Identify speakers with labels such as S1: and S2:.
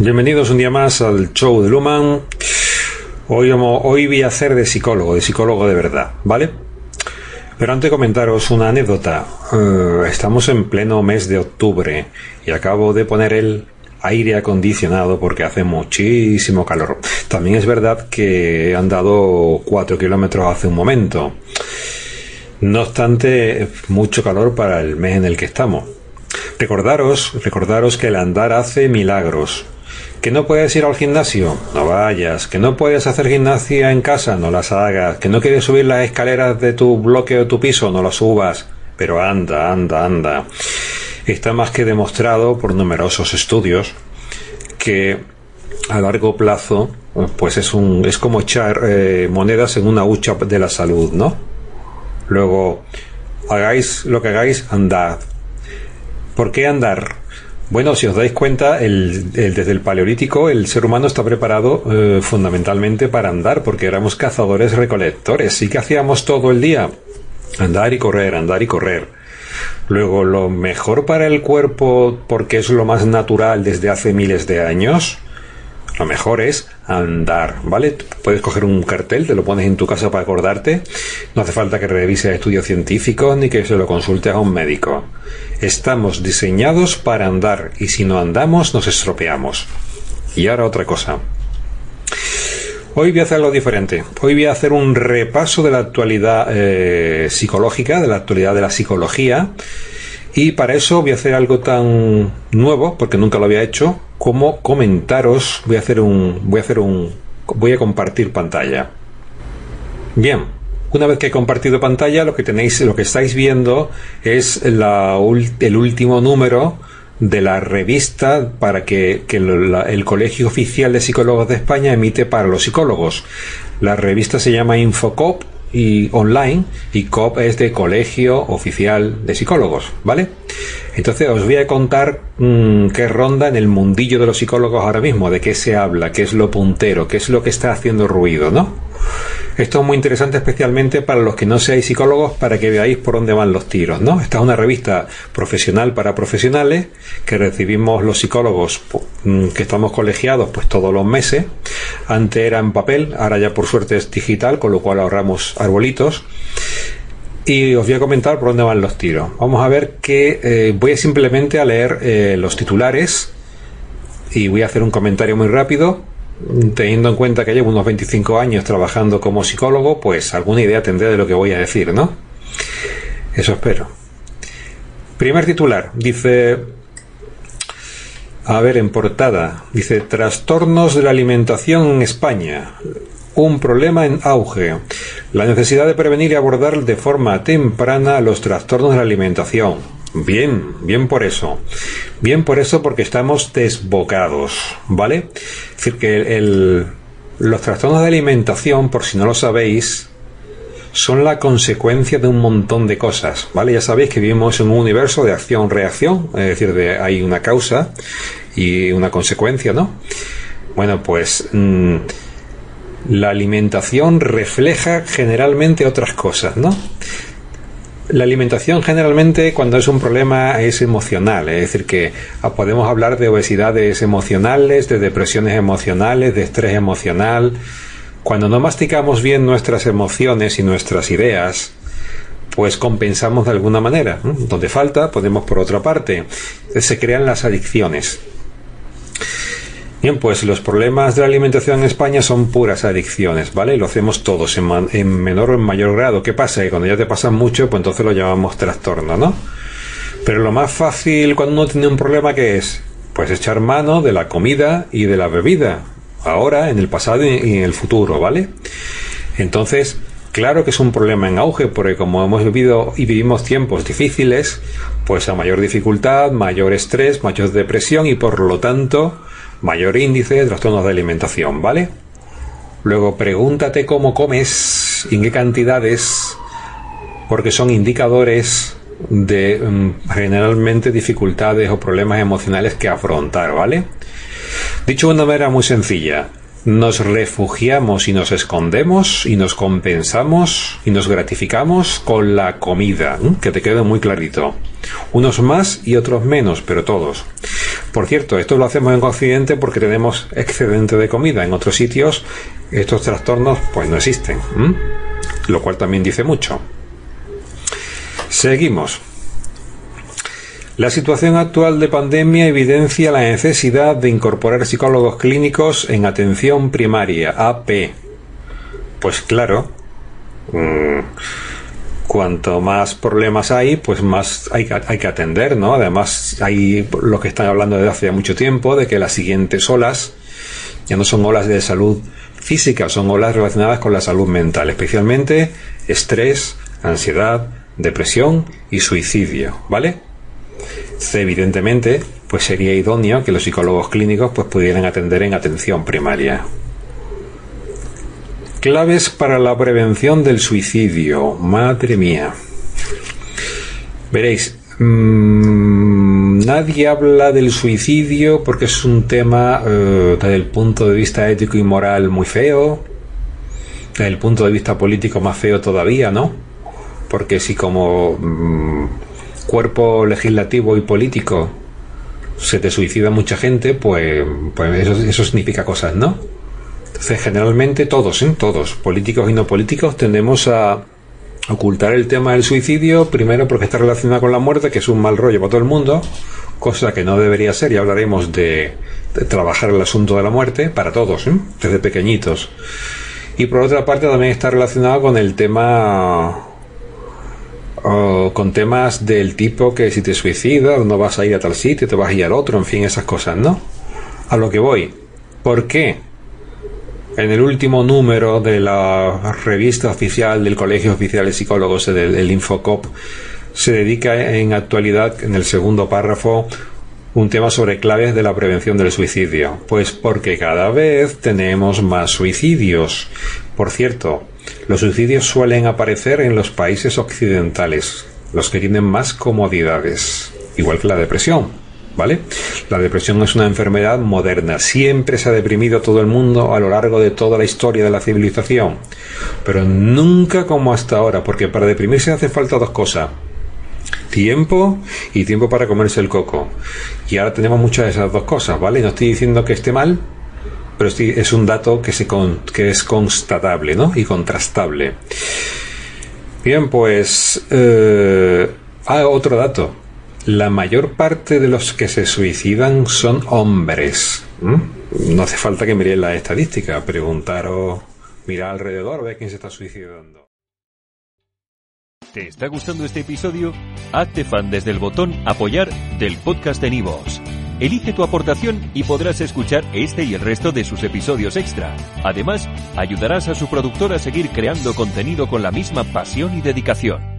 S1: Bienvenidos un día más al show de Luman. Hoy, voy a hacer de psicólogo, de psicólogo de verdad, ¿vale? Pero antes de comentaros una anécdota. Eh, estamos en pleno mes de octubre y acabo de poner el aire acondicionado porque hace muchísimo calor. También es verdad que he andado 4 kilómetros hace un momento. No obstante, mucho calor para el mes en el que estamos. Recordaros, recordaros que el andar hace milagros. Que no puedes ir al gimnasio, no vayas. Que no puedes hacer gimnasia en casa, no las hagas. Que no quieres subir las escaleras de tu bloque o tu piso, no las subas. Pero anda, anda, anda. Está más que demostrado por numerosos estudios que a largo plazo, pues es un es como echar eh, monedas en una hucha de la salud, ¿no? Luego, hagáis lo que hagáis, andad. ¿Por qué andar? Bueno, si os dais cuenta, desde el Paleolítico el ser humano está preparado eh, fundamentalmente para andar, porque éramos cazadores recolectores. Sí que hacíamos todo el día andar y correr, andar y correr. Luego, lo mejor para el cuerpo, porque es lo más natural desde hace miles de años, lo mejor es andar, ¿vale? Puedes coger un cartel, te lo pones en tu casa para acordarte. No hace falta que revises estudios científicos ni que se lo consultes a un médico. Estamos diseñados para andar y si no andamos nos estropeamos. Y ahora otra cosa. Hoy voy a hacer algo diferente. Hoy voy a hacer un repaso de la actualidad eh, psicológica, de la actualidad de la psicología. Y para eso voy a hacer algo tan nuevo, porque nunca lo había hecho, como comentaros. Voy a hacer un. Voy a hacer un. Voy a compartir pantalla. Bien, una vez que he compartido pantalla, lo que tenéis, lo que estáis viendo es el último número de la revista para que, el Colegio Oficial de Psicólogos de España emite para los psicólogos. La revista se llama Infocop y online y COP es de Colegio Oficial de Psicólogos, ¿vale? Entonces os voy a contar mm, qué ronda en el mundillo de los psicólogos ahora mismo, de qué se habla, qué es lo puntero, qué es lo que está haciendo ruido, ¿no? Esto es muy interesante especialmente para los que no seáis psicólogos para que veáis por dónde van los tiros, ¿no? Esta es una revista profesional para profesionales que recibimos los psicólogos mm, que estamos colegiados pues todos los meses. Antes era en papel, ahora ya por suerte es digital, con lo cual ahorramos arbolitos. Y os voy a comentar por dónde van los tiros. Vamos a ver que eh, voy simplemente a leer eh, los titulares y voy a hacer un comentario muy rápido teniendo en cuenta que llevo unos 25 años trabajando como psicólogo, pues alguna idea tendré de lo que voy a decir, ¿no? Eso espero. Primer titular, dice, a ver, en portada, dice, trastornos de la alimentación en España, un problema en auge, la necesidad de prevenir y abordar de forma temprana los trastornos de la alimentación. Bien, bien por eso. Bien por eso porque estamos desbocados, ¿vale? Es decir, que los trastornos de alimentación, por si no lo sabéis, son la consecuencia de un montón de cosas, ¿vale? Ya sabéis que vivimos en un universo de acción-reacción, es decir, de, hay una causa y una consecuencia, ¿no? Bueno, pues mm, la alimentación refleja generalmente otras cosas, ¿no? La alimentación generalmente cuando es un problema es emocional, es decir, que ah, podemos hablar de obesidades emocionales, de depresiones emocionales, de estrés emocional. Cuando no masticamos bien nuestras emociones y nuestras ideas, pues compensamos de alguna manera. Donde falta, podemos por otra parte. Se crean las adicciones. Bien, pues los problemas de la alimentación en España son puras adicciones, ¿vale? Lo hacemos todos en, menor o en mayor grado. ¿Qué pasa? Que cuando ya te pasan mucho, pues entonces lo llamamos trastorno, ¿no? Pero lo más fácil cuando uno tiene un problema, ¿qué es? Pues echar mano de la comida y de la bebida. Ahora, en el pasado y en el futuro, ¿vale? Entonces, claro que es un problema en auge, porque como hemos vivido y vivimos tiempos difíciles, pues a mayor dificultad, mayor estrés, mayor depresión y por lo tanto mayor índice de trastornos de alimentación, ¿vale? Luego pregúntate cómo comes y en qué cantidades, porque son indicadores de mm, generalmente dificultades o problemas emocionales que afrontar, ¿vale? Dicho de una manera muy sencilla, nos refugiamos y nos escondemos y nos compensamos y nos gratificamos con la comida, que te quede muy clarito. Unos más y otros menos, pero todos. Por cierto, esto lo hacemos en Occidente porque tenemos excedente de comida. En otros sitios estos trastornos pues no existen. Lo cual también dice mucho. Seguimos. La situación actual de pandemia evidencia la necesidad de incorporar psicólogos clínicos en atención primaria, AP. Pues claro, mm, cuanto más problemas hay, pues más hay, hay, que atender, ¿no? Además, hay lo que están hablando desde hace mucho tiempo, de que las siguientes olas ya no son olas de salud física, son olas relacionadas con la salud mental, especialmente estrés, ansiedad, depresión y suicidio, ¿vale? evidentemente, pues sería idóneo que los psicólogos clínicos pues pudieran atender en atención primaria. Claves para la prevención del suicidio. Madre mía. Veréis, mmm, nadie habla del suicidio porque es un tema eh, desde el punto de vista ético y moral muy feo, desde el punto de vista político más feo todavía, ¿no? Porque si como mmm, cuerpo legislativo y político se te suicida mucha gente, pues, pues eso, significa cosas, ¿no? Entonces, generalmente todos, ¿eh? todos, políticos y no políticos, tendemos a ocultar el tema del suicidio, primero porque está relacionado con la muerte, que es un mal rollo para todo el mundo, cosa que no debería ser, y hablaremos de, trabajar el asunto de la muerte para todos, ¿eh? desde pequeñitos. Y por otra parte también está relacionado con el tema o con temas del tipo que si te suicidas no vas a ir a tal sitio, te vas a ir al otro, en fin, esas cosas, ¿no? A lo que voy. ¿Por qué? En el último número de la revista oficial del Colegio Oficial de Psicólogos, del Infocop, se dedica en actualidad, en el segundo párrafo, un tema sobre claves de la prevención del suicidio. Pues porque cada vez tenemos más suicidios. Por cierto, los suicidios suelen aparecer en los países occidentales, los que tienen más comodidades, igual que la depresión. ¿Vale? La depresión es una enfermedad moderna. Siempre se ha deprimido todo el mundo a lo largo de toda la historia de la civilización. Pero nunca como hasta ahora, porque para deprimirse hace falta dos cosas. Tiempo y tiempo para comerse el coco. Y ahora tenemos muchas de esas dos cosas, ¿vale? No estoy diciendo que esté mal, pero es un dato que, se que es constatable ¿no? y contrastable. Bien, pues... Eh, ah, otro dato. La mayor parte de los que se suicidan son hombres. No hace falta que miréis la estadística, preguntaros, mira alrededor, ve quién se está suicidando.
S2: ¿Te está gustando este episodio? Hazte fan desde el botón apoyar del podcast de Nivos. Elige tu aportación y podrás escuchar este y el resto de sus episodios extra. Además, ayudarás a su productor a seguir creando contenido con la misma pasión y dedicación.